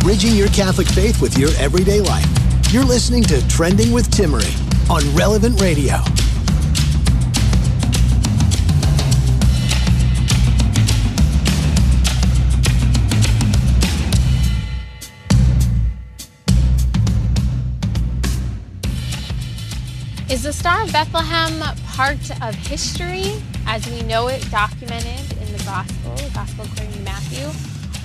Bridging your Catholic faith with your everyday life. You're listening to Trending with Timmerie on Relevant Radio. Is the Star of Bethlehem part of history as we know it documented in the Gospel, the Gospel according to Matthew?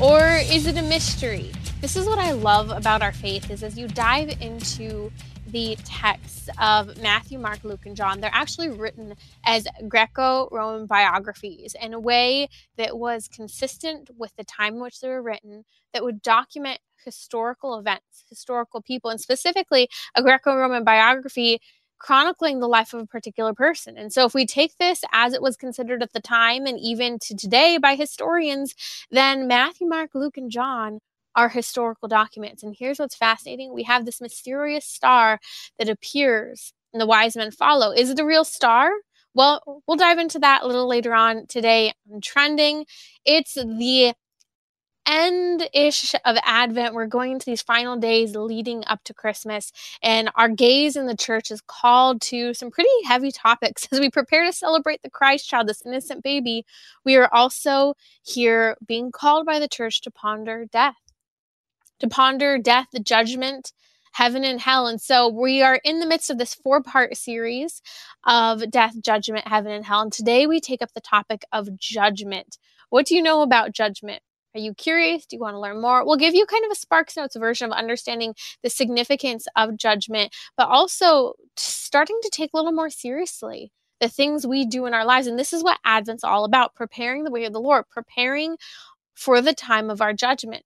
Or is it a mystery? This is what I love about our faith is as you dive into the texts of Matthew, Mark, Luke, and John, they're actually written as Greco Roman biographies in a way that was consistent with the time in which they were written, that would document historical events, historical people, and specifically a Greco Roman biography chronicling the life of a particular person. And so, if we take this as it was considered at the time and even to today by historians, then Matthew, Mark, Luke, and John are historical documents. And here's what's fascinating we have this mysterious star that appears and the wise men follow. Is it a real star? Well, we'll dive into that a little later on today on trending. It's the end ish of Advent. We're going into these final days leading up to Christmas, and our gaze in the church is called to some pretty heavy topics as we prepare to celebrate the Christ child, this innocent baby. We are also here being called by the church to ponder death to ponder death, the judgment, heaven and hell. And so we are in the midst of this four part series of death, judgment, heaven, and hell. And today we take up the topic of judgment. What do you know about judgment? Are you curious? Do you want to learn more? We'll give you kind of a Sparks Notes version of understanding the significance of judgment, but also starting to take a little more seriously the things we do in our lives. And this is what Advent's all about preparing the way of the Lord, preparing for the time of our judgment.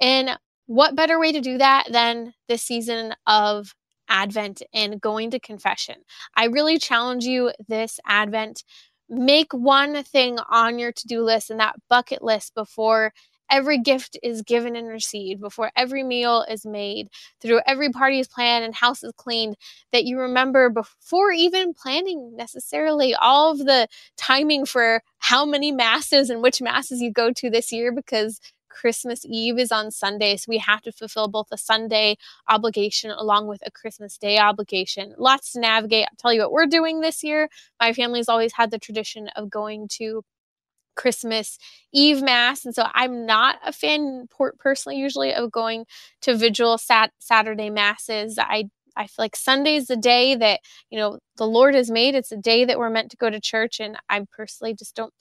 And what better way to do that than this season of Advent and going to confession? I really challenge you this Advent. Make one thing on your to do list and that bucket list before every gift is given and received, before every meal is made, through every party is planned and house is cleaned, that you remember before even planning necessarily all of the timing for how many masses and which masses you go to this year because Christmas Eve is on Sunday, so we have to fulfill both a Sunday obligation along with a Christmas Day obligation. Lots to navigate. I'll tell you what we're doing this year. My family's always had the tradition of going to Christmas Eve Mass. And so I'm not a fan personally, usually, of going to vigil sat- Saturday Masses. I I feel like Sunday's the day that, you know, the Lord has made. It's a day that we're meant to go to church. And I personally just don't,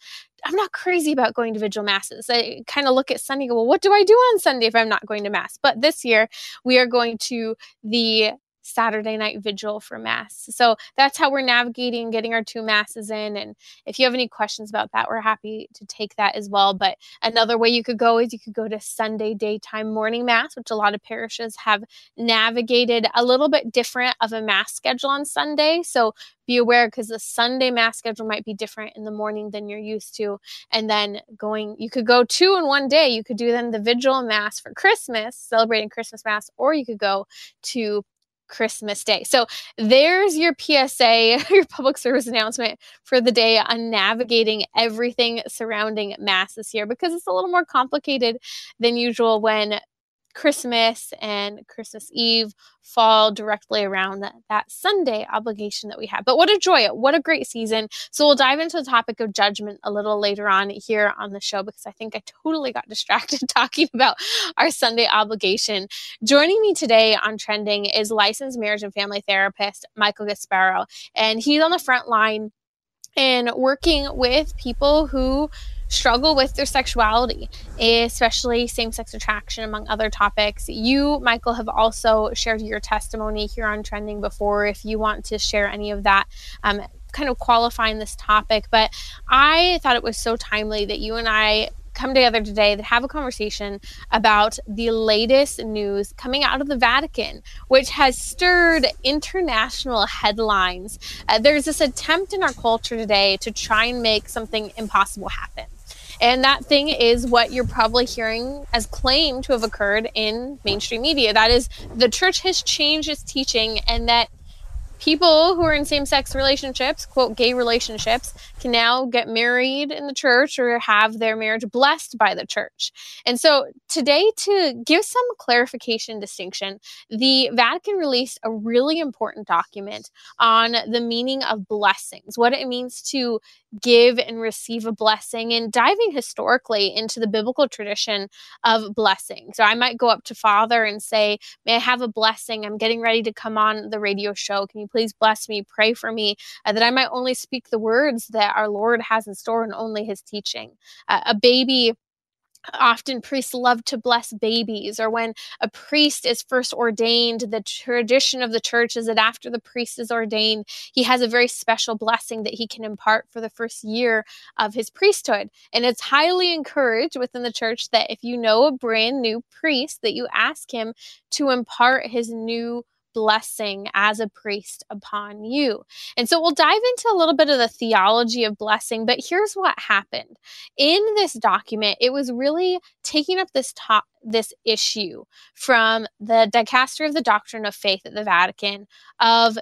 I'm not crazy about going to vigil masses. I kind of look at Sunday go, well, what do I do on Sunday if I'm not going to mass? But this year we are going to the Saturday night vigil for Mass. So that's how we're navigating getting our two Masses in. And if you have any questions about that, we're happy to take that as well. But another way you could go is you could go to Sunday daytime morning Mass, which a lot of parishes have navigated a little bit different of a Mass schedule on Sunday. So be aware because the Sunday Mass schedule might be different in the morning than you're used to. And then going, you could go two in one day. You could do then the Vigil Mass for Christmas, celebrating Christmas Mass, or you could go to Christmas Day. So there's your PSA, your public service announcement for the day on navigating everything surrounding Mass this year because it's a little more complicated than usual when Christmas and Christmas Eve fall directly around that, that, Sunday obligation that we have. But what a joy! What a great season. So we'll dive into the topic of judgment a little later on here on the show because I think I totally got distracted talking about our Sunday obligation. Joining me today on Trending is licensed marriage and family therapist Michael Gasparo, and he's on the front line and working with people who struggle with their sexuality, especially same sex attraction, among other topics. You, Michael, have also shared your testimony here on Trending before. If you want to share any of that, um, kind of qualifying this topic, but I thought it was so timely that you and I come together today to have a conversation about the latest news coming out of the Vatican, which has stirred international headlines. Uh, there's this attempt in our culture today to try and make something impossible happen. And that thing is what you're probably hearing as claimed to have occurred in mainstream media. That is, the church has changed its teaching and that people who are in same sex relationships, quote, gay relationships, can now get married in the church or have their marriage blessed by the church. And so today, to give some clarification distinction, the Vatican released a really important document on the meaning of blessings, what it means to give and receive a blessing, and diving historically into the biblical tradition of blessing. So I might go up to Father and say, May I have a blessing? I'm getting ready to come on the radio show. Can you please bless me? Pray for me uh, that I might only speak the words that our Lord has in store and only his teaching. Uh, a baby often priests love to bless babies or when a priest is first ordained the tradition of the church is that after the priest is ordained he has a very special blessing that he can impart for the first year of his priesthood. And it's highly encouraged within the church that if you know a brand new priest that you ask him to impart his new blessing as a priest upon you. And so we'll dive into a little bit of the theology of blessing, but here's what happened. In this document, it was really taking up this top this issue from the dicastery of the doctrine of faith at the Vatican of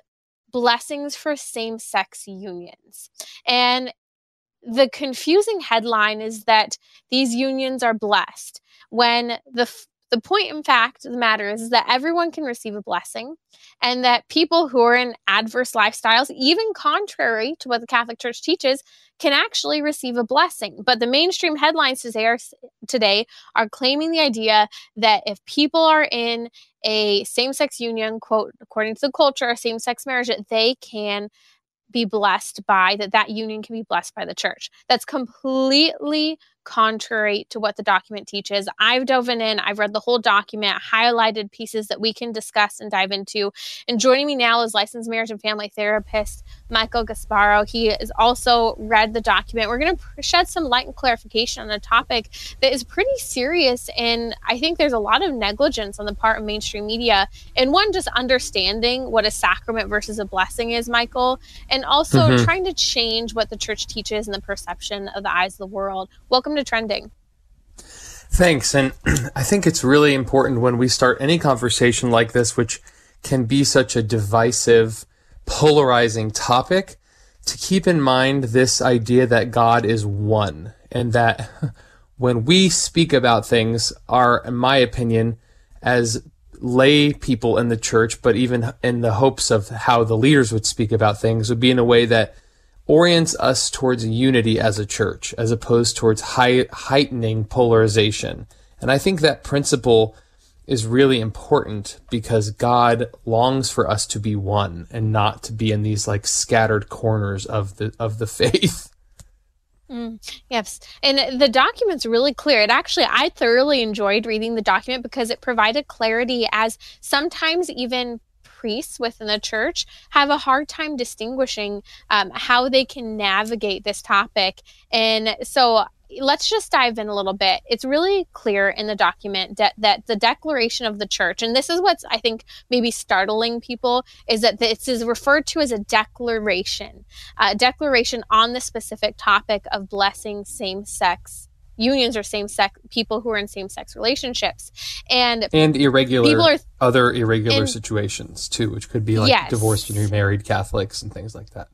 blessings for same-sex unions. And the confusing headline is that these unions are blessed when the the point, in fact, the matter is, is that everyone can receive a blessing, and that people who are in adverse lifestyles, even contrary to what the Catholic Church teaches, can actually receive a blessing. But the mainstream headlines today are, today are claiming the idea that if people are in a same sex union, quote, according to the culture, a same sex marriage, that they can be blessed by, that that union can be blessed by the church. That's completely contrary to what the document teaches. I've dove in, I've read the whole document, highlighted pieces that we can discuss and dive into. And joining me now is licensed marriage and family therapist Michael Gasparo. He has also read the document. We're going to shed some light and clarification on a topic that is pretty serious. And I think there's a lot of negligence on the part of mainstream media. And one, just understanding what a sacrament versus a blessing is, Michael, and also mm-hmm. trying to change what the church teaches and the perception of the eyes of the world. Welcome welcome to Trending. Thanks. And I think it's really important when we start any conversation like this, which can be such a divisive, polarizing topic, to keep in mind this idea that God is one and that when we speak about things are, in my opinion, as lay people in the church, but even in the hopes of how the leaders would speak about things, would be in a way that orients us towards unity as a church, as opposed towards high, heightening polarization. And I think that principle is really important because God longs for us to be one and not to be in these like scattered corners of the of the faith. Mm, yes. And the document's really clear. It actually, I thoroughly enjoyed reading the document because it provided clarity as sometimes even priests within the church have a hard time distinguishing um, how they can navigate this topic. And so let's just dive in a little bit. It's really clear in the document that, that the declaration of the church, and this is what's I think maybe startling people, is that this is referred to as a declaration, a declaration on the specific topic of blessing same sex unions or same sex people who are in same sex relationships. And and irregular people are, other irregular and, situations too which could be like yes. divorced and remarried catholics and things like that.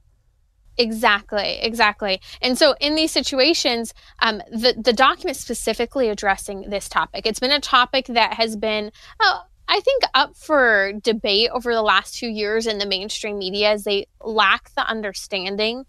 Exactly exactly. And so in these situations um, the the document specifically addressing this topic it's been a topic that has been uh, I think up for debate over the last two years in the mainstream media as they lack the understanding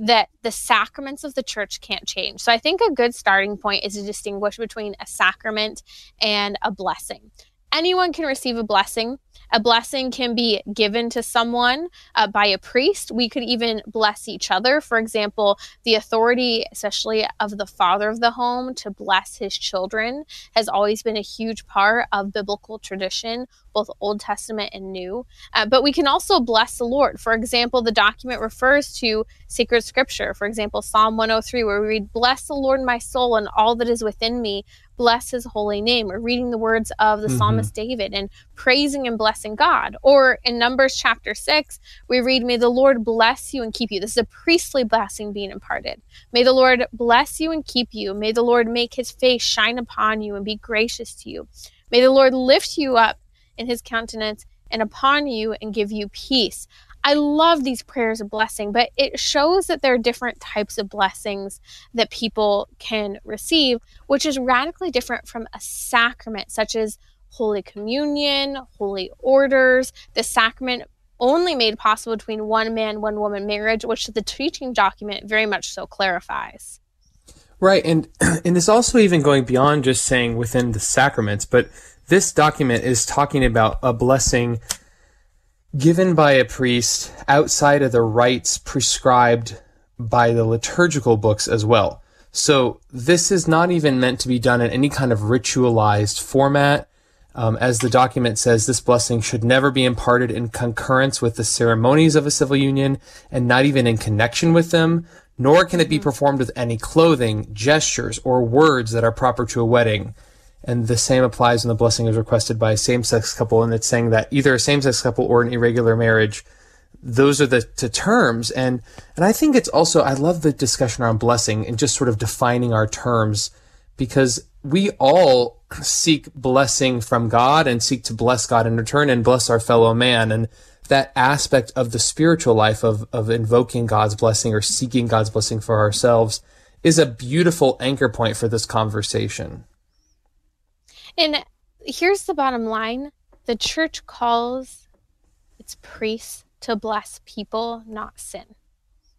that the sacraments of the church can't change. So I think a good starting point is to distinguish between a sacrament and a blessing. Anyone can receive a blessing. A blessing can be given to someone uh, by a priest. We could even bless each other. For example, the authority, especially of the father of the home, to bless his children has always been a huge part of biblical tradition, both Old Testament and New. Uh, but we can also bless the Lord. For example, the document refers to sacred scripture. For example, Psalm 103, where we read, Bless the Lord, my soul, and all that is within me bless his holy name. We're reading the words of the mm-hmm. psalmist David and praising and blessing God. Or in Numbers chapter 6, we read, May the Lord bless you and keep you. This is a priestly blessing being imparted. May the Lord bless you and keep you. May the Lord make his face shine upon you and be gracious to you. May the Lord lift you up in his countenance and upon you and give you peace. I love these prayers of blessing, but it shows that there are different types of blessings that people can receive, which is radically different from a sacrament, such as Holy Communion, Holy Orders, the sacrament only made possible between one man, one woman marriage, which the teaching document very much so clarifies. Right, and and it's also even going beyond just saying within the sacraments, but this document is talking about a blessing given by a priest outside of the rites prescribed by the liturgical books as well. So this is not even meant to be done in any kind of ritualized format. Um, as the document says, this blessing should never be imparted in concurrence with the ceremonies of a civil union and not even in connection with them, nor can it be performed with any clothing, gestures, or words that are proper to a wedding. And the same applies when the blessing is requested by a same sex couple, and it's saying that either a same sex couple or an irregular marriage, those are the, the terms. And and I think it's also I love the discussion around blessing and just sort of defining our terms because we all seek blessing from God and seek to bless God in return and bless our fellow man. And that aspect of the spiritual life of, of invoking God's blessing or seeking God's blessing for ourselves is a beautiful anchor point for this conversation. And here's the bottom line the church calls its priests to bless people, not sin.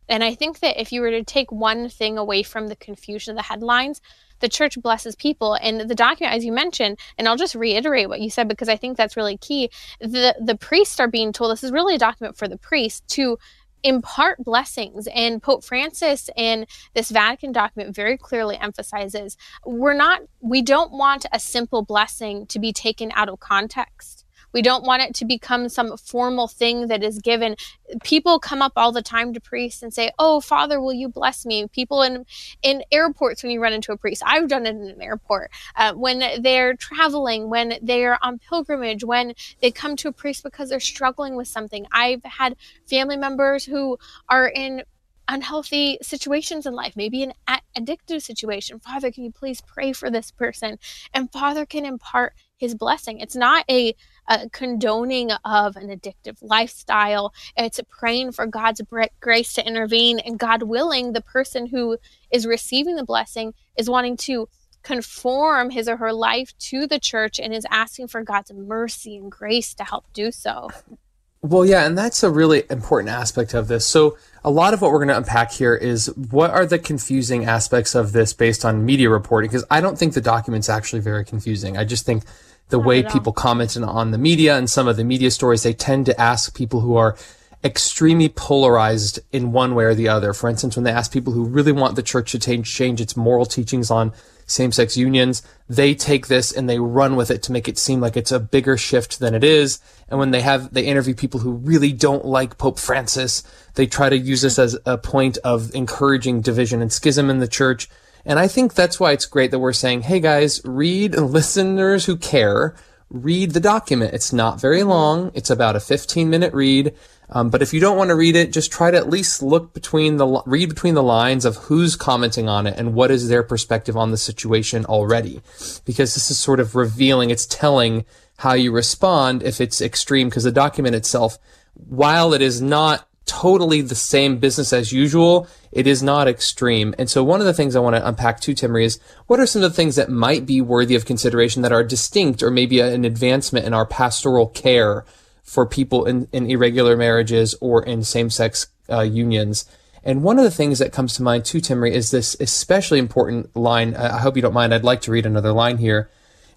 And I think that if you were to take one thing away from the confusion of the headlines, the church blesses people and the document as you mentioned and i'll just reiterate what you said because i think that's really key the the priests are being told this is really a document for the priests to impart blessings. And Pope Francis in this Vatican document very clearly emphasizes we're not, we don't want a simple blessing to be taken out of context. We don't want it to become some formal thing that is given. People come up all the time to priests and say, "Oh, Father, will you bless me?" People in in airports when you run into a priest. I've done it in an airport uh, when they're traveling, when they're on pilgrimage, when they come to a priest because they're struggling with something. I've had family members who are in unhealthy situations in life, maybe an addictive situation. Father, can you please pray for this person? And Father can impart his blessing. It's not a, a condoning of an addictive lifestyle, it's praying for God's grace to intervene. And God willing, the person who is receiving the blessing is wanting to conform his or her life to the church and is asking for God's mercy and grace to help do so. Well, yeah, and that's a really important aspect of this. So, a lot of what we're going to unpack here is what are the confusing aspects of this based on media reporting? Because I don't think the document's actually very confusing. I just think the Not way people comment on the media and some of the media stories, they tend to ask people who are extremely polarized in one way or the other. For instance, when they ask people who really want the church to change, change its moral teachings on same-sex unions, they take this and they run with it to make it seem like it's a bigger shift than it is. And when they have, they interview people who really don't like Pope Francis, they try to use this as a point of encouraging division and schism in the church. And I think that's why it's great that we're saying, hey guys, read listeners who care, read the document. It's not very long. It's about a 15 minute read. Um, but if you don't want to read it, just try to at least look between the read between the lines of who's commenting on it and what is their perspective on the situation already, because this is sort of revealing. It's telling how you respond if it's extreme, because the document itself, while it is not totally the same business as usual, it is not extreme. And so one of the things I want to unpack too, Timmerie, is what are some of the things that might be worthy of consideration that are distinct or maybe an advancement in our pastoral care for people in, in irregular marriages or in same-sex uh, unions. And one of the things that comes to mind too, Timmerie, is this especially important line. I hope you don't mind. I'd like to read another line here.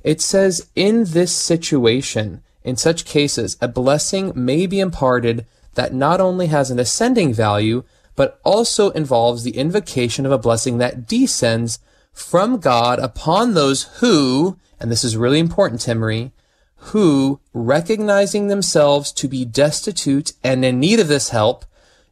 It says, in this situation, in such cases, a blessing may be imparted that not only has an ascending value, but also involves the invocation of a blessing that descends from God upon those who, and this is really important, Timmerie, who, recognizing themselves to be destitute and in need of this help,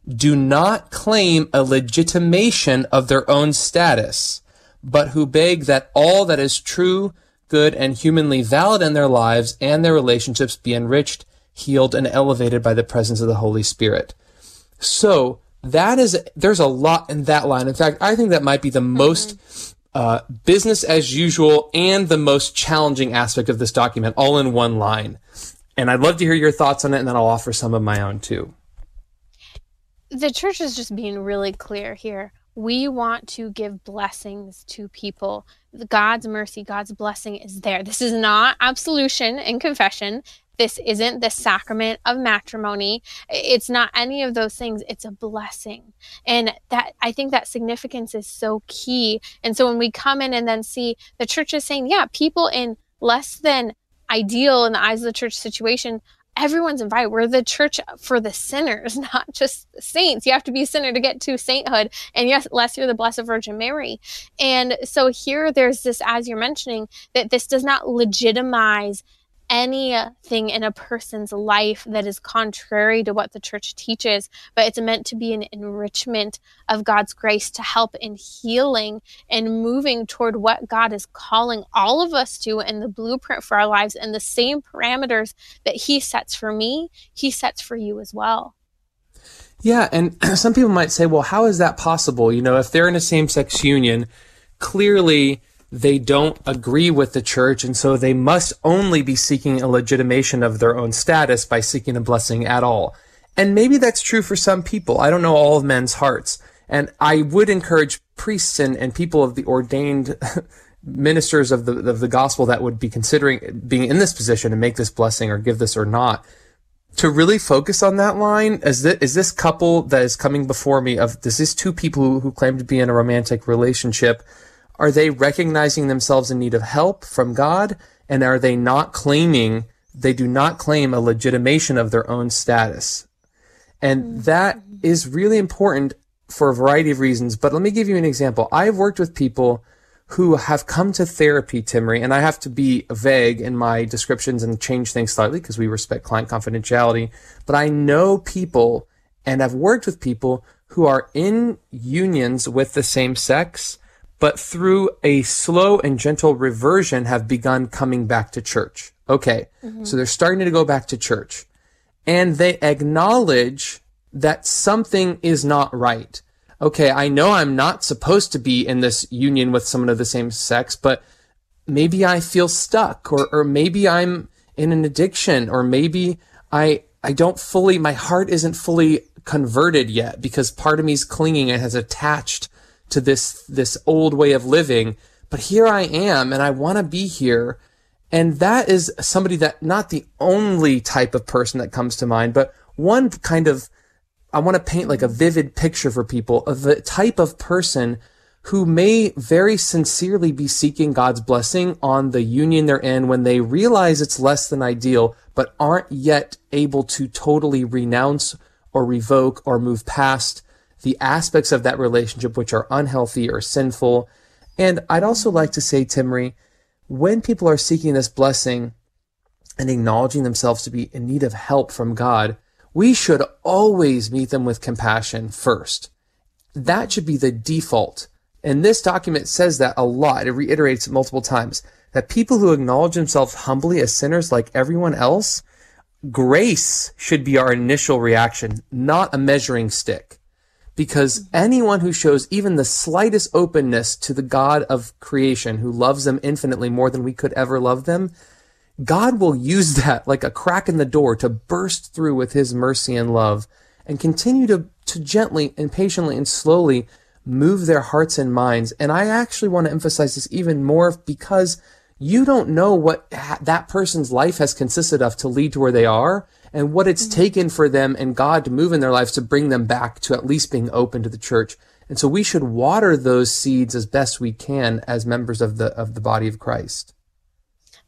do not claim a legitimation of their own status, but who beg that all that is true, good, and humanly valid in their lives and their relationships be enriched, healed, and elevated by the presence of the Holy Spirit. So, that is, there's a lot in that line. In fact, I think that might be the mm-hmm. most uh, business as usual and the most challenging aspect of this document all in one line. And I'd love to hear your thoughts on it, and then I'll offer some of my own too. The church is just being really clear here. We want to give blessings to people. God's mercy, God's blessing is there. This is not absolution and confession. This isn't the sacrament of matrimony. It's not any of those things. It's a blessing. And that I think that significance is so key. And so when we come in and then see the church is saying, yeah, people in less than ideal in the eyes of the church situation everyone's invited. We're the church for the sinners, not just saints. You have to be a sinner to get to sainthood. And yes, less you're the Blessed Virgin Mary. And so here there's this, as you're mentioning, that this does not legitimize anything in a person's life that is contrary to what the church teaches, but it's meant to be an enrichment of God's grace to help in healing and moving toward what God is calling all of us to and the blueprint for our lives and the same parameters that He sets for me, He sets for you as well. Yeah, and some people might say, well, how is that possible? You know, if they're in a same sex union, clearly they don't agree with the church, and so they must only be seeking a legitimation of their own status by seeking a blessing at all. And maybe that's true for some people. I don't know all of men's hearts. And I would encourage priests and, and people of the ordained ministers of the, of the gospel that would be considering being in this position to make this blessing or give this or not to really focus on that line is this, is this couple that is coming before me of this is two people who, who claim to be in a romantic relationship are they recognizing themselves in need of help from God? And are they not claiming, they do not claim a legitimation of their own status? And mm-hmm. that is really important for a variety of reasons. But let me give you an example. I've worked with people who have come to therapy, Timmerie, and I have to be vague in my descriptions and change things slightly because we respect client confidentiality. But I know people and have worked with people who are in unions with the same sex but through a slow and gentle reversion have begun coming back to church. Okay. Mm-hmm. So they're starting to go back to church and they acknowledge that something is not right. Okay. I know I'm not supposed to be in this union with someone of the same sex, but maybe I feel stuck or, or maybe I'm in an addiction or maybe I, I don't fully, my heart isn't fully converted yet because part of me is clinging and has attached to this this old way of living but here I am and I want to be here. And that is somebody that not the only type of person that comes to mind but one kind of I want to paint like a vivid picture for people of the type of person who may very sincerely be seeking God's blessing on the union they're in when they realize it's less than ideal, but aren't yet able to totally renounce or revoke or move past the aspects of that relationship which are unhealthy or sinful. And I'd also like to say, Timmerie, when people are seeking this blessing and acknowledging themselves to be in need of help from God, we should always meet them with compassion first. That should be the default. And this document says that a lot. It reiterates it multiple times that people who acknowledge themselves humbly as sinners like everyone else, grace should be our initial reaction, not a measuring stick because mm-hmm. anyone who shows even the slightest openness to the God of creation who loves them infinitely more than we could ever love them, God will use that like a crack in the door to burst through with his mercy and love and continue to, to gently and patiently and slowly move their hearts and minds. And I actually want to emphasize this even more because you don't know what that person's life has consisted of to lead to where they are and what it's mm-hmm. taken for them and God to move in their lives to bring them back to at least being open to the church. And so we should water those seeds as best we can as members of the of the body of Christ.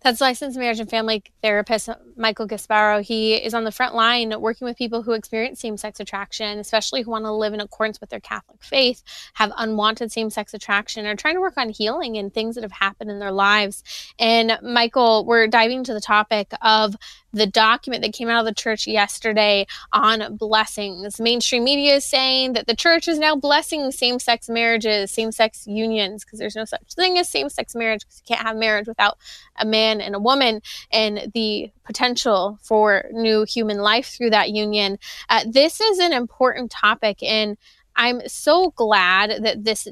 That's licensed marriage and family therapist Michael Gasparo. He is on the front line working with people who experience same sex attraction, especially who want to live in accordance with their Catholic faith, have unwanted same sex attraction, or trying to work on healing and things that have happened in their lives. And Michael, we're diving into the topic of the document that came out of the church yesterday on blessings. Mainstream media is saying that the church is now blessing same sex marriages, same sex unions, because there's no such thing as same sex marriage because you can't have marriage without a man and a woman and the potential for new human life through that union. Uh, this is an important topic, and I'm so glad that this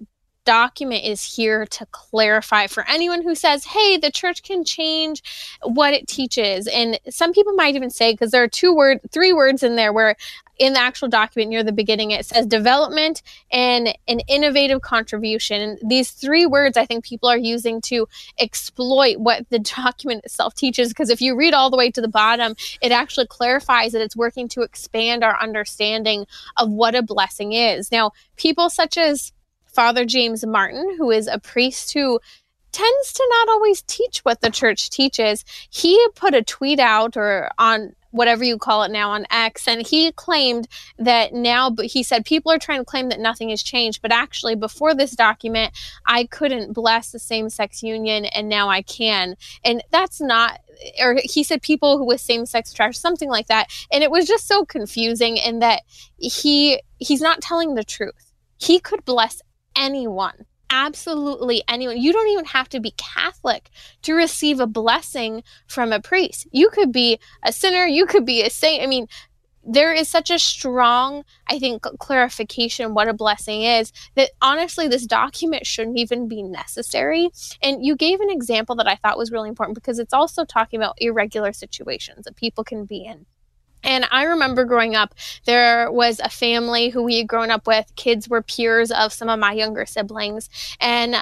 document is here to clarify for anyone who says, hey, the church can change what it teaches. And some people might even say, because there are two word, three words in there where in the actual document near the beginning it says development and an innovative contribution. And these three words i think people are using to exploit what the document itself teaches. Because if you read all the way to the bottom it actually clarifies that it's working to expand our understanding of what a blessing is. Now people such as father james martin who is a priest who tends to not always teach what the church teaches he put a tweet out or on whatever you call it now on X. And he claimed that now, but he said people are trying to claim that nothing has changed. But actually, before this document, I couldn't bless the same sex union, and now I can. And that's not or he said people who with same sex trash something like that and it was just so confusing in that he he's not telling the truth he could bless anyone absolutely anyone. You don't even have to be Catholic to receive a blessing from a priest. You could be a sinner, you could be a saint. I mean, there is such a strong, I think, clarification what a blessing is that honestly, this document shouldn't even be necessary. And you gave an example that I thought was really important because it's also talking about irregular situations that people can be in. And I remember growing up, there was a family who we had grown up with. Kids were peers of some of my younger siblings. And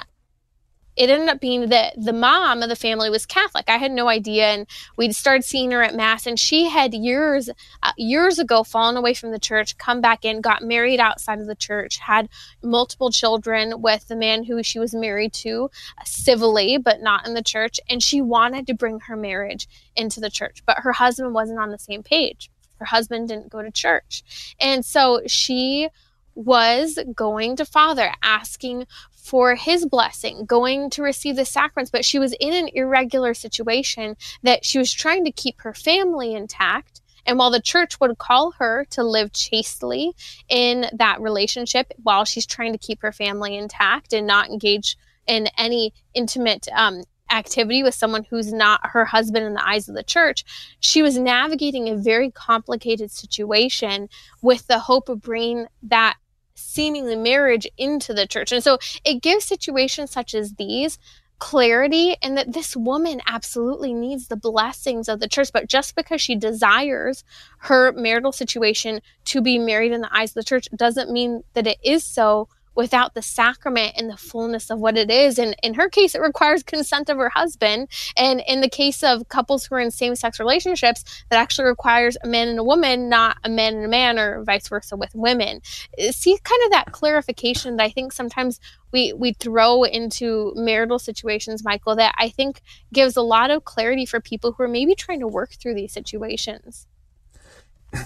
it ended up being that the mom of the family was Catholic. I had no idea, and we'd started seeing her at mass. And she had years, uh, years ago, fallen away from the church, come back in, got married outside of the church, had multiple children with the man who she was married to, uh, civilly, but not in the church. And she wanted to bring her marriage into the church, but her husband wasn't on the same page her husband didn't go to church. And so she was going to Father, asking for his blessing, going to receive the sacraments, but she was in an irregular situation that she was trying to keep her family intact. And while the church would call her to live chastely in that relationship while she's trying to keep her family intact and not engage in any intimate um, activity with someone who's not her husband in the eyes of the church, she was navigating a very complicated situation with the hope of bringing that seemingly marriage into the church. And so it gives situations such as these clarity and that this woman absolutely needs the blessings of the church but just because she desires her marital situation to be married in the eyes of the church doesn't mean that it is so without the sacrament and the fullness of what it is. And in her case, it requires consent of her husband. And in the case of couples who are in same sex relationships, that actually requires a man and a woman, not a man and a man, or vice versa with women. Uh, see kind of that clarification that I think sometimes we, we throw into marital situations, Michael, that I think gives a lot of clarity for people who are maybe trying to work through these situations.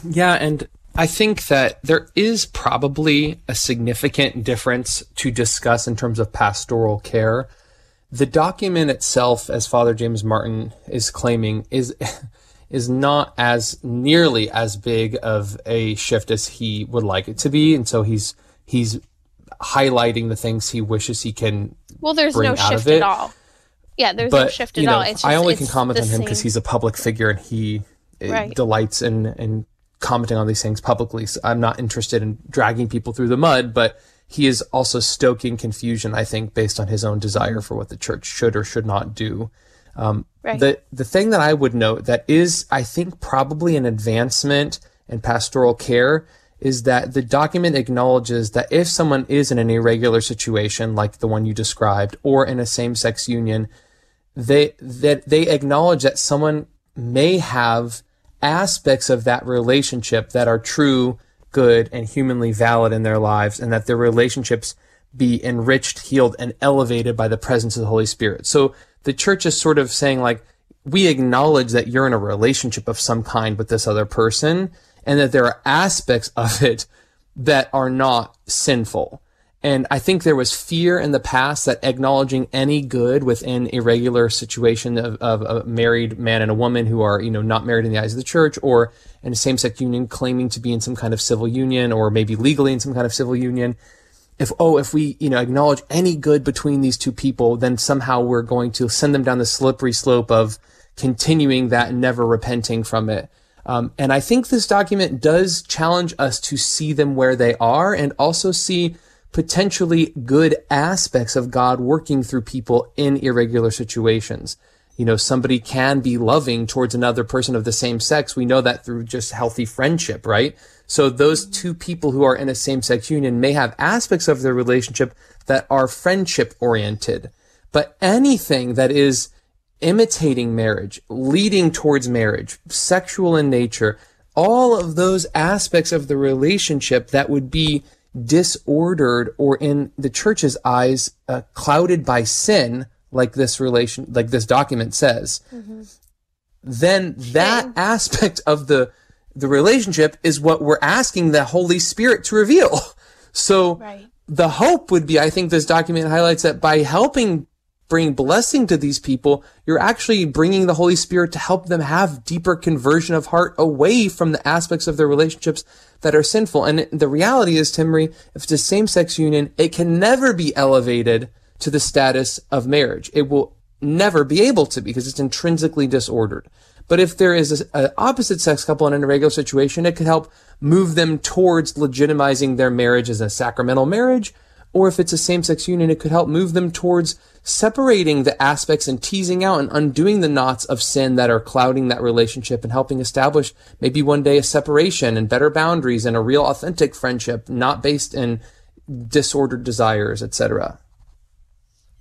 Yeah, and I think that there is probably a significant difference to discuss in terms of pastoral care. The document itself, as Father James Martin is claiming, is is not as nearly as big of a shift as he would like it to be, and so he's he's highlighting the things he wishes he can. Well, there's no shift at all. Yeah, there's but, no shift at you know, all. It's just, I only can comment on him because he's a public figure and he right. delights in in commenting on these things publicly. So I'm not interested in dragging people through the mud, but he is also stoking confusion, I think, based on his own desire for what the church should or should not do. Um, right. The the thing that I would note that is, I think, probably an advancement in pastoral care is that the document acknowledges that if someone is in an irregular situation like the one you described, or in a same-sex union, they that they acknowledge that someone may have aspects of that relationship that are true, good, and humanly valid in their lives, and that their relationships be enriched, healed, and elevated by the presence of the Holy Spirit. So the church is sort of saying, like, we acknowledge that you're in a relationship of some kind with this other person and that there are aspects of it that are not sinful. And I think there was fear in the past that acknowledging any good within a regular situation of, of, a married man and a woman who are, you know, not married in the eyes of the church or in a same-sex union claiming to be in some kind of civil union or maybe legally in some kind of civil union. If, oh, if we, you know, acknowledge any good between these two people, then somehow we're going to send them down the slippery slope of continuing that and never repenting from it. Um, and I think this document does challenge us to see them where they are and also see potentially good aspects of God working through people in irregular situations. You know, somebody can be loving towards another person of the same sex. We know that through just healthy friendship, right? So those two people who are in a same sex union may have aspects of their relationship that are friendship oriented. But anything that is imitating marriage, leading towards marriage, sexual in nature, all of those aspects of the relationship that would be disordered or in the church's eyes uh, clouded by sin like this relation like this document says mm-hmm. then that aspect of the the relationship is what we're asking the holy spirit to reveal so right. the hope would be i think this document highlights that by helping bring blessing to these people, you're actually bringing the Holy Spirit to help them have deeper conversion of heart away from the aspects of their relationships that are sinful. And the reality is, Timmerie, if it's a same-sex union, it can never be elevated to the status of marriage. It will never be able to because it's intrinsically disordered. But if there is an opposite sex couple in an irregular situation, it could help move them towards legitimizing their marriage as a sacramental marriage. Or if it's a same-sex union, it could help move them towards separating the aspects and teasing out and undoing the knots of sin that are clouding that relationship and helping establish maybe one day a separation and better boundaries and a real authentic friendship, not based in disordered desires, etc.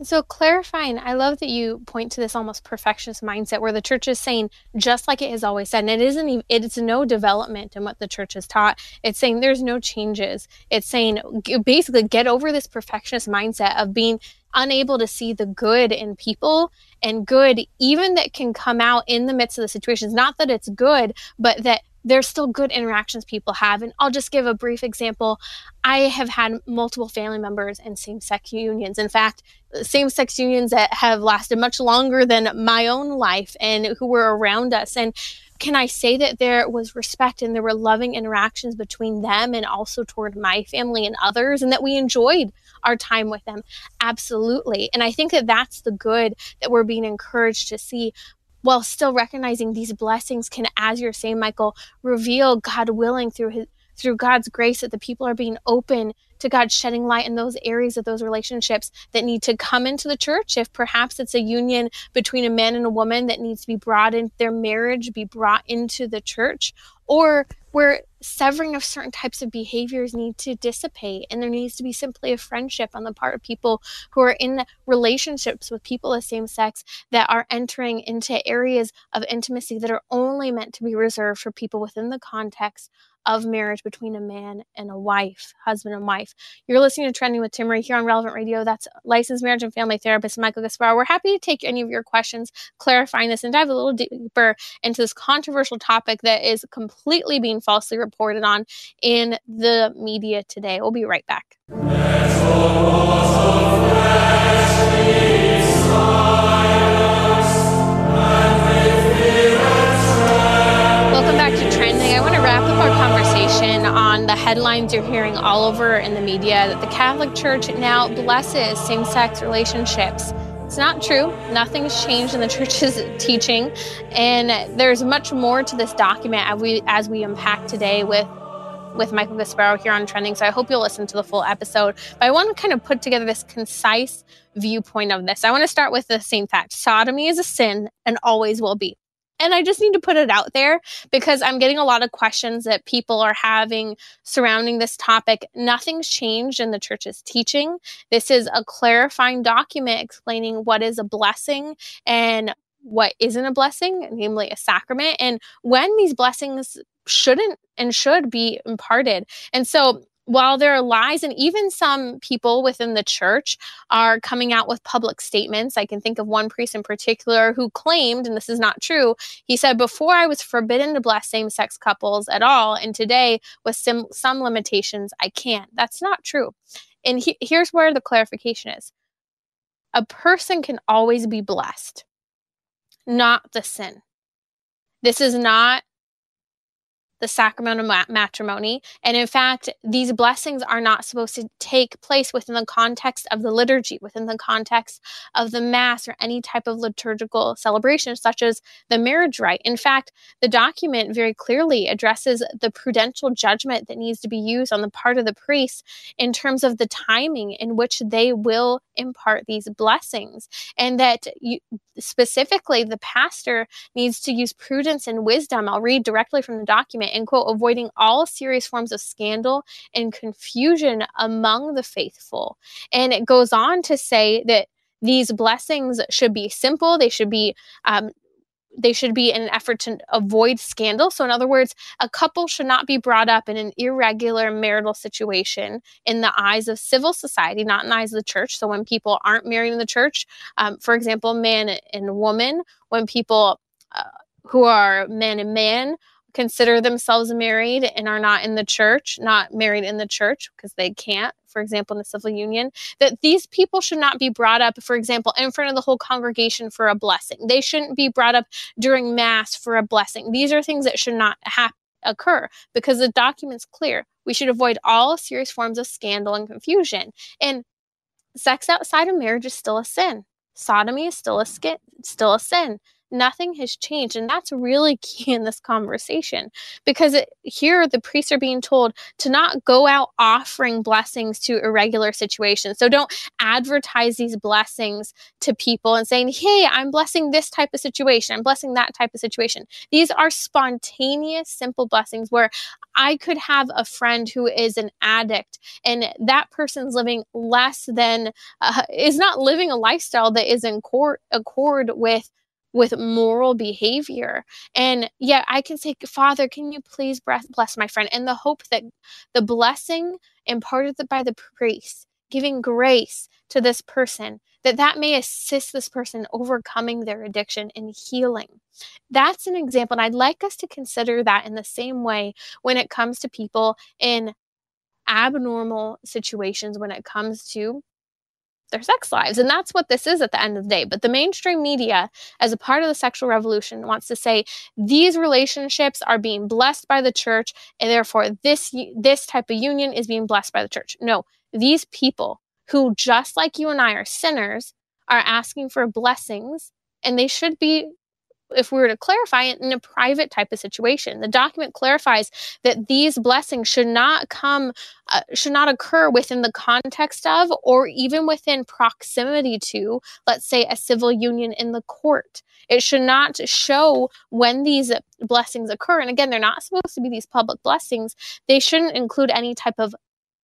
So clarifying, I love that you point to this almost perfectionist mindset where the church is saying just like it has always said, and it isn't even, it's no development in what the church has taught. It's saying there's no changes. It's saying basically get over this perfectionist mindset of being unable to see the good in people and good even that can come out in the midst of the situations. Not that it's good, but that there's still good interactions people have. And I'll just give a brief example. I have had multiple family members in same sex unions. In fact, same sex unions that have lasted much longer than my own life and who were around us. And can I say that there was respect and there were loving interactions between them and also toward my family and others, and that we enjoyed our time with them? Absolutely. And I think that that's the good that we're being encouraged to see while still recognizing these blessings can, as you're saying, Michael, reveal God willing through his through God's grace that the people are being open to God shedding light in those areas of those relationships that need to come into the church. If perhaps it's a union between a man and a woman that needs to be brought in, their marriage be brought into the church, or where severing of certain types of behaviors need to dissipate and there needs to be simply a friendship on the part of people who are in relationships with people of same sex that are entering into areas of intimacy that are only meant to be reserved for people within the context of marriage between a man and a wife, husband and wife. You're listening to Trending with Timmerie here on Relevant Radio. That's licensed marriage and family therapist Michael Gaspar. We're happy to take any of your questions, clarifying this, and dive a little deeper into this controversial topic that is completely being falsely reported on in the media today. We'll be right back. On the headlines you're hearing all over in the media that the Catholic Church now blesses same sex relationships. It's not true. Nothing's changed in the church's teaching. And there's much more to this document as we, as we unpack today with with Michael Gasparo here on Trending. So I hope you'll listen to the full episode. But I want to kind of put together this concise viewpoint of this. I want to start with the same fact sodomy is a sin and always will be. And I just need to put it out there because I'm getting a lot of questions that people are having surrounding this topic. Nothing's changed in the church's teaching. This is a clarifying document explaining what is a blessing and what isn't a blessing, namely a sacrament, and when these blessings shouldn't and should be imparted. And so while there are lies, and even some people within the church are coming out with public statements. I can think of one priest in particular who claimed, and this is not true, he said, Before I was forbidden to bless same sex couples at all, and today, with some, some limitations, I can't." That's not true. And he, here's where the clarification is a person can always be blessed, not the sin. This is not the sacrament of matrimony. And in fact, these blessings are not supposed to take place within the context of the liturgy, within the context of the Mass or any type of liturgical celebration, such as the marriage rite. In fact, the document very clearly addresses the prudential judgment that needs to be used on the part of the priests in terms of the timing in which they will impart these blessings. And that you, specifically, the pastor needs to use prudence and wisdom. I'll read directly from the document and quote, avoiding all serious forms of scandal and confusion among the faithful. And it goes on to say that these blessings should be simple, they should be um, they should be in an effort to avoid scandal. So, in other words, a couple should not be brought up in an irregular marital situation in the eyes of civil society, not in the eyes of the church. So, when people aren't married in the church, um, for example, man and woman, when people uh, who are man and man consider themselves married and are not in the church, not married in the church because they can't, for example, in a civil union, that these people should not be brought up, for example, in front of the whole congregation for a blessing. They shouldn't be brought up during Mass for a blessing. These are things that should not happen occur because the document's clear. We should avoid all serious forms of scandal and confusion. And sex outside of marriage is still a sin. Sodomy is still a sk- still a sin nothing has changed. And that's really key in this conversation because it, here the priests are being told to not go out offering blessings to irregular situations. So don't advertise these blessings to people and saying, hey, I'm blessing this type of situation, I'm blessing that type of situation. These are spontaneous, simple blessings where I could have a friend who is an addict and that person's living less than, uh, is not living a lifestyle that is in accord, accord with with moral behavior. And yet I can say, Father, can you please bless my friend? And the hope that the blessing imparted by the priest, giving grace to this person, that that may assist this person overcoming their addiction and healing. That's an example. And I'd like us to consider that in the same way when it comes to people in abnormal situations, when it comes to their sex lives. And that's what this is at the end of the day. But the mainstream media, as a part of the sexual revolution, wants to say these relationships are being blessed by the church, and therefore this this type of union is being blessed by the church. No, these people who, just like you and I, are sinners, are asking for blessings, and they should be if we were to clarify it in a private type of situation. The document clarifies that these blessings should not come, uh, should not occur within the context of or even within proximity to, let's say, a civil union in the court. It should not show when these blessings occur. And again, they're not supposed to be these public blessings. They shouldn't include any type of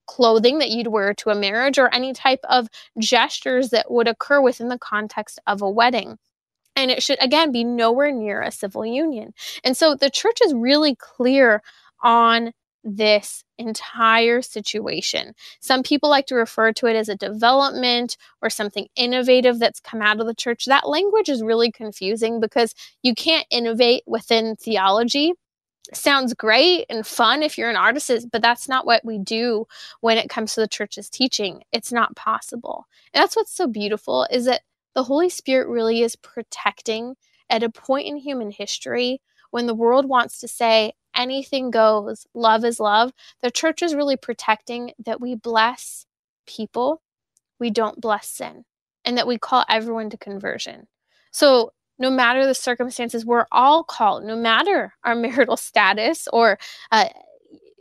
clothing that you'd wear to a marriage or any type of gestures that would occur within the context of a wedding and it should again be nowhere near a civil union. And so the church is really clear on this entire situation. Some people like to refer to it as a development or something innovative that's come out of the church. That language is really confusing because you can't innovate within theology. Sounds great and fun if you're an artist, but that's not what we do when it comes to the church's teaching. It's not possible. And that's what's so beautiful is that the Holy Spirit really is protecting at a point in human history when the world wants to say anything goes, love is love. The church is really protecting that we bless people, we don't bless sin, and that we call everyone to conversion. So, no matter the circumstances, we're all called, no matter our marital status or uh,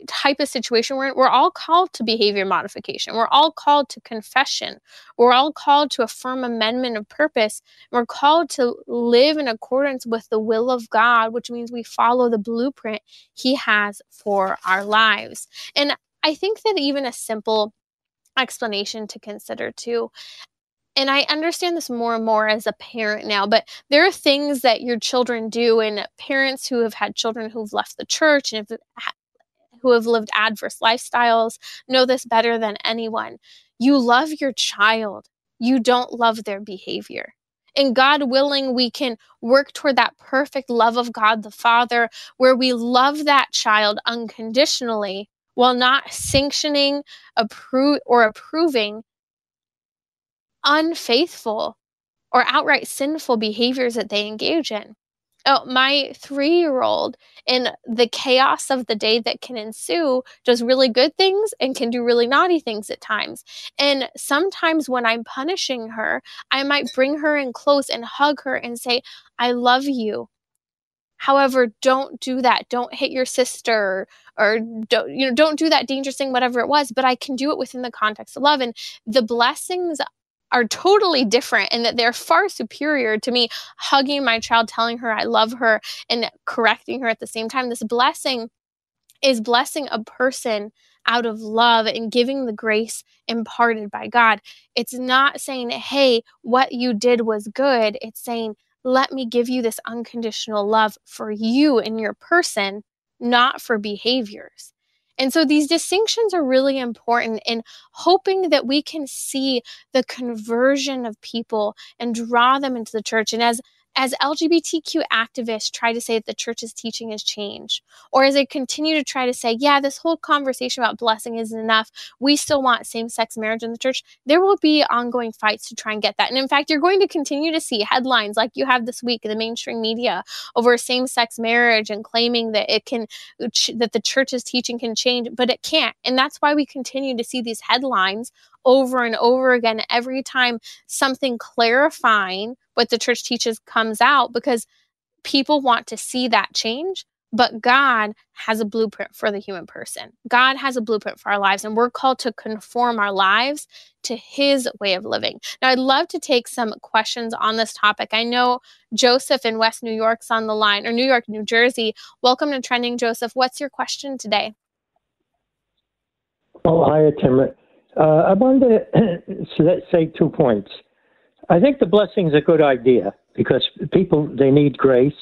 type of situation we're in, we're all called to behavior modification. We're all called to confession. We're all called to a firm amendment of purpose. We're called to live in accordance with the will of God, which means we follow the blueprint He has for our lives. And I think that even a simple explanation to consider too and I understand this more and more as a parent now, but there are things that your children do, and parents who have had children who've left the church and have who have lived adverse lifestyles know this better than anyone. You love your child, you don't love their behavior. And God willing, we can work toward that perfect love of God the Father, where we love that child unconditionally while not sanctioning appro- or approving unfaithful or outright sinful behaviors that they engage in. Oh, my three year old, in the chaos of the day that can ensue, does really good things and can do really naughty things at times. And sometimes when I'm punishing her, I might bring her in close and hug her and say, I love you. However, don't do that. Don't hit your sister or don't, you know, don't do that dangerous thing, whatever it was. But I can do it within the context of love. And the blessings are totally different and that they're far superior to me hugging my child, telling her I love her and correcting her at the same time. This blessing is blessing a person out of love and giving the grace imparted by God. It's not saying, hey, what you did was good. It's saying, let me give you this unconditional love for you and your person, not for behaviors. And so these distinctions are really important in hoping that we can see the conversion of people and draw them into the church. And as as LGBTQ activists try to say that the church's teaching has changed, or as they continue to try to say, yeah, this whole conversation about blessing isn't enough, we still want same sex marriage in the church, there will be ongoing fights to try and get that. And in fact, you're going to continue to see headlines like you have this week in the mainstream media over same sex marriage and claiming that it can, that the church's teaching can change, but it can't. And that's why we continue to see these headlines over and over again every time something clarifying what the church teaches comes out because people want to see that change. But God has a blueprint for the human person. God has a blueprint for our lives, and we're called to conform our lives to His way of living. Now, I'd love to take some questions on this topic. I know Joseph in West New York's on the line, or New York, New Jersey. Welcome to Trending, Joseph. What's your question today? Oh, hi, Tim. Uh, I wanted to say two points. I think the blessing is a good idea because people they need grace.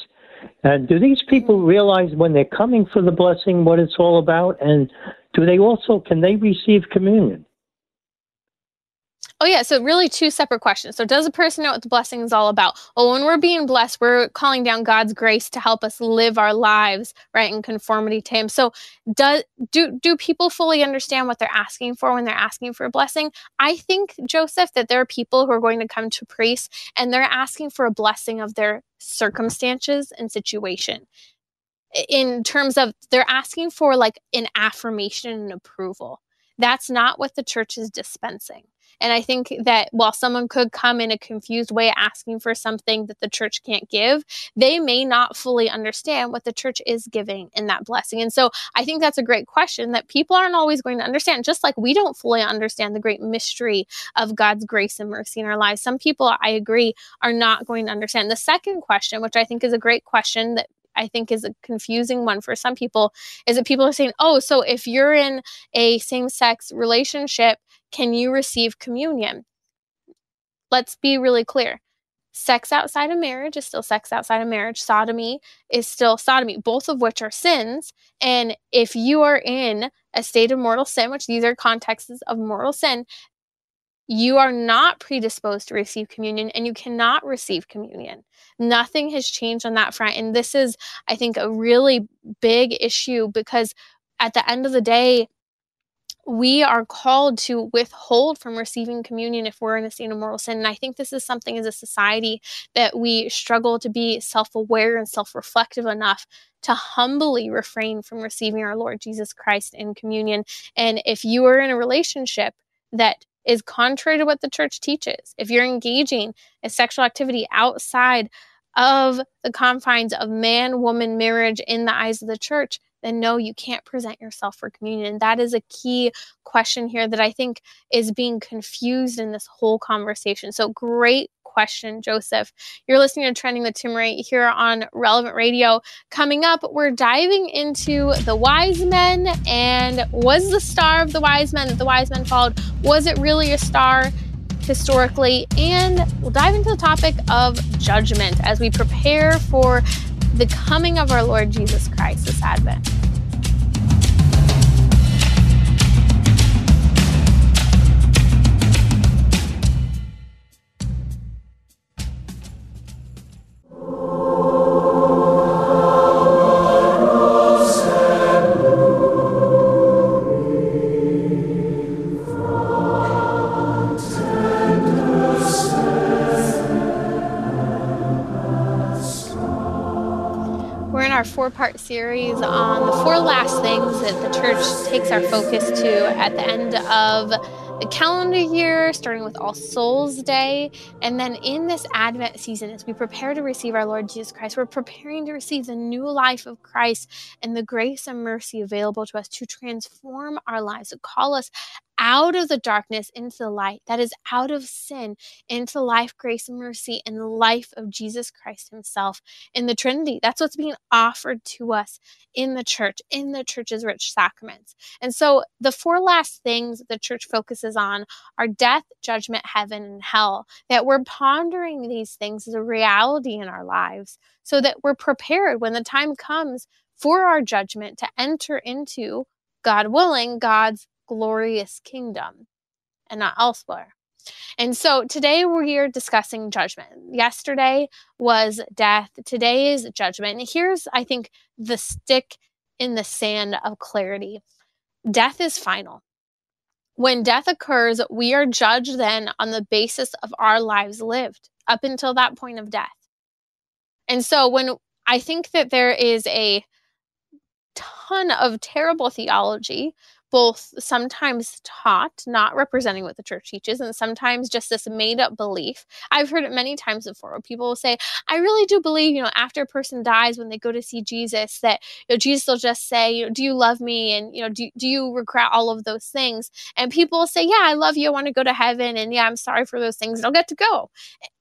And do these people realize when they're coming for the blessing what it's all about? And do they also can they receive communion? Oh, yeah. So, really, two separate questions. So, does a person know what the blessing is all about? Well, when we're being blessed, we're calling down God's grace to help us live our lives right in conformity to Him. So, do do do people fully understand what they're asking for when they're asking for a blessing? I think Joseph that there are people who are going to come to priests and they're asking for a blessing of their circumstances and situation in terms of they're asking for like an affirmation and approval. That's not what the church is dispensing. And I think that while someone could come in a confused way asking for something that the church can't give, they may not fully understand what the church is giving in that blessing. And so I think that's a great question that people aren't always going to understand, just like we don't fully understand the great mystery of God's grace and mercy in our lives. Some people, I agree, are not going to understand. The second question, which I think is a great question that I think is a confusing one for some people is that people are saying, oh, so if you're in a same sex relationship, can you receive communion? Let's be really clear. Sex outside of marriage is still sex outside of marriage. Sodomy is still sodomy, both of which are sins. And if you are in a state of mortal sin, which these are contexts of mortal sin, you are not predisposed to receive communion and you cannot receive communion. Nothing has changed on that front. And this is, I think, a really big issue because at the end of the day, we are called to withhold from receiving communion if we're in a state of mortal sin. And I think this is something as a society that we struggle to be self aware and self reflective enough to humbly refrain from receiving our Lord Jesus Christ in communion. And if you are in a relationship that is contrary to what the church teaches, if you're engaging in sexual activity outside of the confines of man woman marriage in the eyes of the church, then no, you can't present yourself for communion. That is a key question here that I think is being confused in this whole conversation. So, great question, Joseph. You're listening to Trending with Timmerie here on Relevant Radio. Coming up, we're diving into the wise men and was the star of the wise men that the wise men followed, was it really a star? historically, and we'll dive into the topic of judgment as we prepare for the coming of our Lord Jesus Christ this Advent. Series on the four last things that the church takes our focus to at the end of the calendar year, starting with All Souls Day. And then in this Advent season, as we prepare to receive our Lord Jesus Christ, we're preparing to receive the new life of Christ and the grace and mercy available to us to transform our lives, to call us out of the darkness into the light, that is out of sin into life, grace, and mercy, and the life of Jesus Christ Himself in the Trinity. That's what's being offered to us in the church, in the church's rich sacraments. And so the four last things the church focuses on are death, judgment, heaven, and hell. That we're pondering these things as a reality in our lives so that we're prepared when the time comes for our judgment to enter into, God willing, God's glorious kingdom and not elsewhere. And so today we are discussing judgment. Yesterday was death. Today is judgment. And here's, I think, the stick in the sand of clarity death is final. When death occurs, we are judged then on the basis of our lives lived up until that point of death. And so when I think that there is a ton of terrible theology both sometimes taught, not representing what the church teaches, and sometimes just this made up belief. I've heard it many times before where people will say, I really do believe, you know, after a person dies, when they go to see Jesus, that you know, Jesus will just say, you know, do you love me? And, you know, do, do you regret all of those things? And people will say, yeah, I love you. I want to go to heaven. And yeah, I'm sorry for those things. And I'll get to go.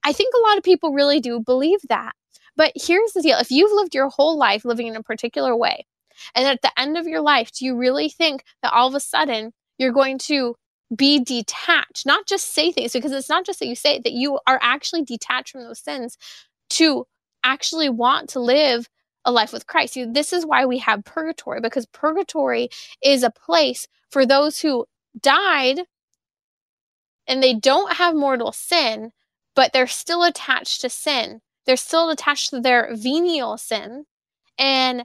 I think a lot of people really do believe that. But here's the deal if you've lived your whole life living in a particular way, and at the end of your life, do you really think that all of a sudden you're going to be detached, not just say things, because it's not just that you say it, that you are actually detached from those sins to actually want to live a life with Christ. See, this is why we have purgatory, because purgatory is a place for those who died and they don't have mortal sin, but they're still attached to sin. They're still attached to their venial sin. And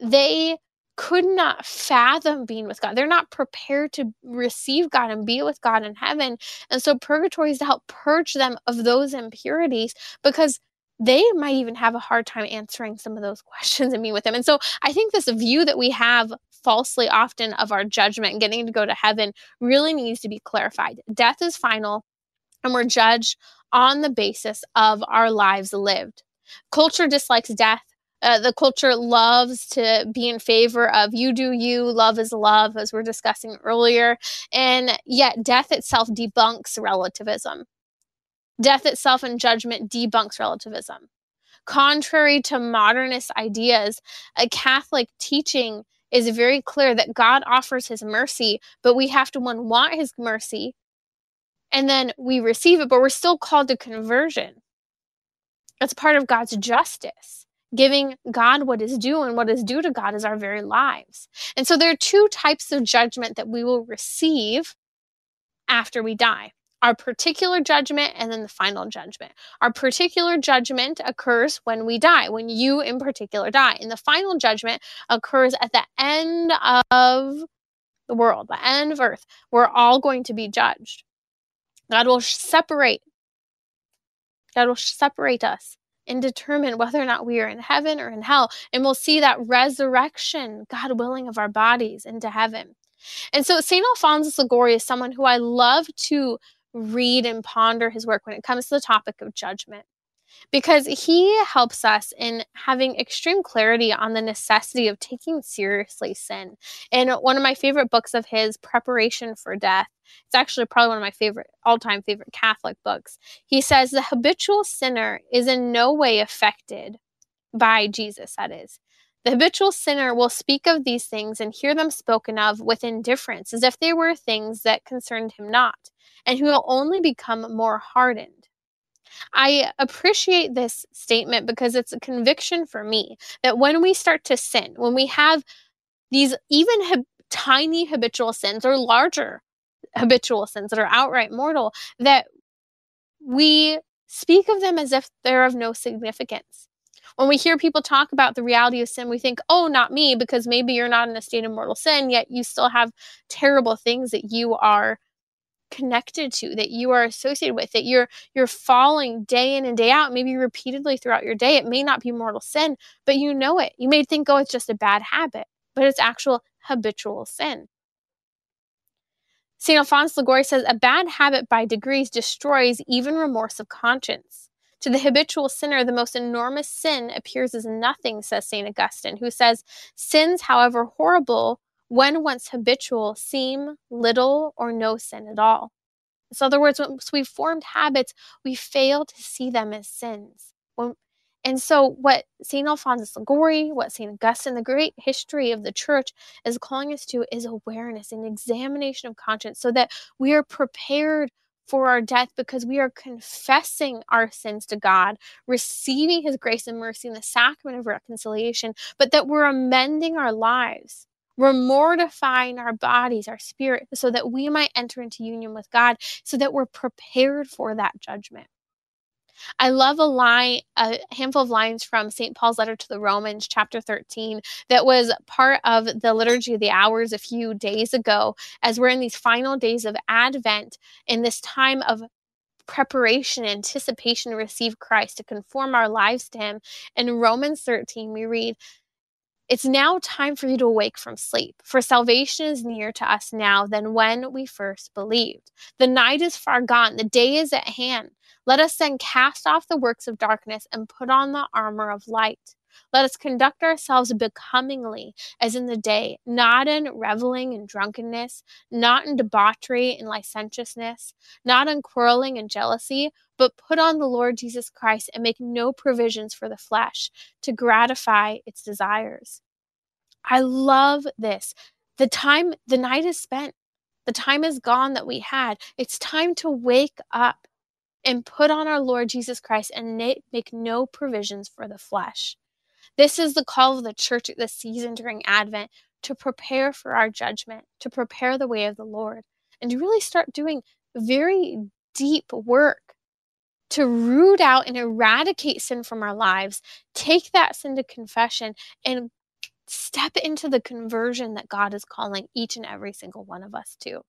they could not fathom being with God. They're not prepared to receive God and be with God in heaven. And so purgatory is to help purge them of those impurities because they might even have a hard time answering some of those questions and meet with Him. And so I think this view that we have falsely often of our judgment and getting to go to heaven really needs to be clarified. Death is final, and we're judged on the basis of our lives lived. Culture dislikes death uh, the culture loves to be in favor of you do you, love is love, as we're discussing earlier. And yet, death itself debunks relativism. Death itself and judgment debunks relativism. Contrary to modernist ideas, a Catholic teaching is very clear that God offers his mercy, but we have to one want his mercy and then we receive it, but we're still called to conversion. That's part of God's justice giving God what is due, and what is due to God is our very lives. And so there are two types of judgment that we will receive after we die our particular judgment and then the final judgment. Our particular judgment occurs when we die, when you in particular die. And the final judgment occurs at the end of the world, the end of earth. We're all going to be judged. God will separate. God will separate us and determine whether or not we are in heaven or in hell. And we'll see that resurrection, God willing, of our bodies into heaven. And so St. Alphonsus Liguori is someone who I love to read and ponder his work when it comes to the topic of judgment because he helps us in having extreme clarity on the necessity of taking seriously sin. In one of my favorite books of his, Preparation for Death, it's actually probably one of my favorite, all time favorite Catholic books. He says the habitual sinner is in no way affected by Jesus, that is. The habitual sinner will speak of these things and hear them spoken of with indifference, as if they were things that concerned him not, and he will only become more hardened. I appreciate this statement because it's a conviction for me that when we start to sin, when we have these even tiny habitual sins or larger habitual sins that are outright mortal, that we speak of them as if they're of no significance. When we hear people talk about the reality of sin, we think, oh, not me, because maybe you're not in a state of mortal sin, yet you still have terrible things that you are connected to that you are associated with that you're you're falling day in and day out maybe repeatedly throughout your day it may not be mortal sin but you know it you may think oh it's just a bad habit but it's actual habitual sin St. Alphonse Liguori says a bad habit by degrees destroys even remorse of conscience. To the habitual sinner, the most enormous sin appears as nothing, says St. Augustine, who says, Sins, however horrible, when once habitual, seem little or no sin at all. In other words, once we've formed habits, we fail to see them as sins. When, and so, what St. Alphonsus Liguori, what St. Augustine, the great history of the church is calling us to is awareness and examination of conscience so that we are prepared for our death because we are confessing our sins to God, receiving His grace and mercy in the sacrament of reconciliation, but that we're amending our lives. We're mortifying our bodies, our spirit, so that we might enter into union with God, so that we're prepared for that judgment. I love a line, a handful of lines from St. Paul's letter to the Romans, chapter 13, that was part of the Liturgy of the Hours a few days ago, as we're in these final days of Advent, in this time of preparation, anticipation to receive Christ, to conform our lives to Him. In Romans 13, we read, it's now time for you to awake from sleep, for salvation is nearer to us now than when we first believed. The night is far gone, the day is at hand. Let us then cast off the works of darkness and put on the armor of light. Let us conduct ourselves becomingly as in the day, not in reveling and drunkenness, not in debauchery and licentiousness, not in quarreling and jealousy, but put on the Lord Jesus Christ and make no provisions for the flesh to gratify its desires. I love this. The time, the night is spent. The time is gone that we had. It's time to wake up and put on our Lord Jesus Christ and make no provisions for the flesh. This is the call of the church at this season during Advent to prepare for our judgment, to prepare the way of the Lord, and to really start doing very deep work to root out and eradicate sin from our lives, take that sin to confession, and step into the conversion that God is calling each and every single one of us to.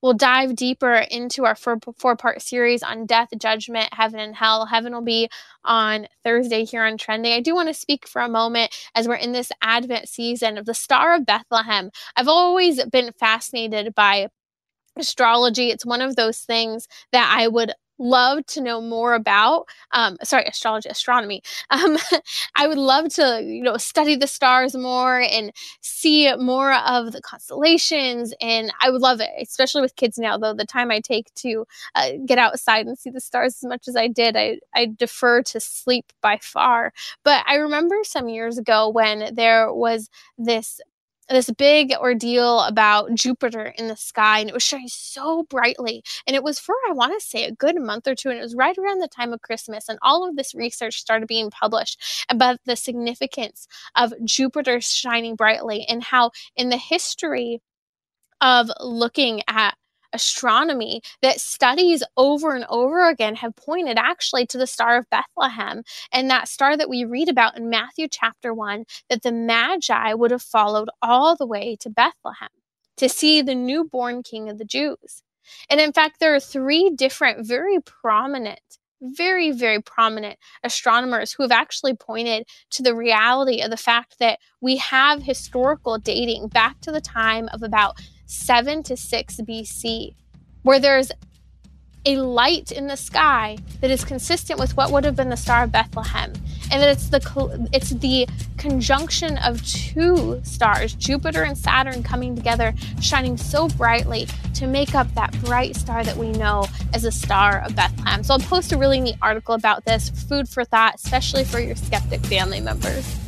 We'll dive deeper into our four part series on death, judgment, heaven, and hell. Heaven will be on Thursday here on Trending. I do want to speak for a moment as we're in this Advent season of the Star of Bethlehem. I've always been fascinated by astrology. It's one of those things that I would love to know more about um, sorry astrology astronomy. Um, i would love to you know study the stars more and see more of the constellations and i would love it especially with kids now though the time i take to uh, get outside and see the stars as much as i did I, I defer to sleep by far. But i remember some years ago when there was this this big ordeal about Jupiter in the sky, and it was shining so brightly. And it was for, I want to say, a good month or two, and it was right around the time of Christmas. And all of this research started being published about the significance of Jupiter shining brightly and how, in the history of looking at astronomy that studies over and over again have pointed actually to the Star of Bethlehem and that star that we read about in Matthew chapter 1 that the Magi would have followed all the way to Bethlehem to see the newborn king of the Jews. And in fact, there are three different, very prominent very, very prominent astronomers who have actually pointed to the reality of the fact that we have historical dating back to the time of about 7 to 6 BC, where there's a light in the sky that is consistent with what would have been the Star of Bethlehem, and that it's the it's the conjunction of two stars, Jupiter and Saturn, coming together, shining so brightly to make up that bright star that we know as the Star of Bethlehem. So I'll post a really neat article about this, food for thought, especially for your skeptic family members.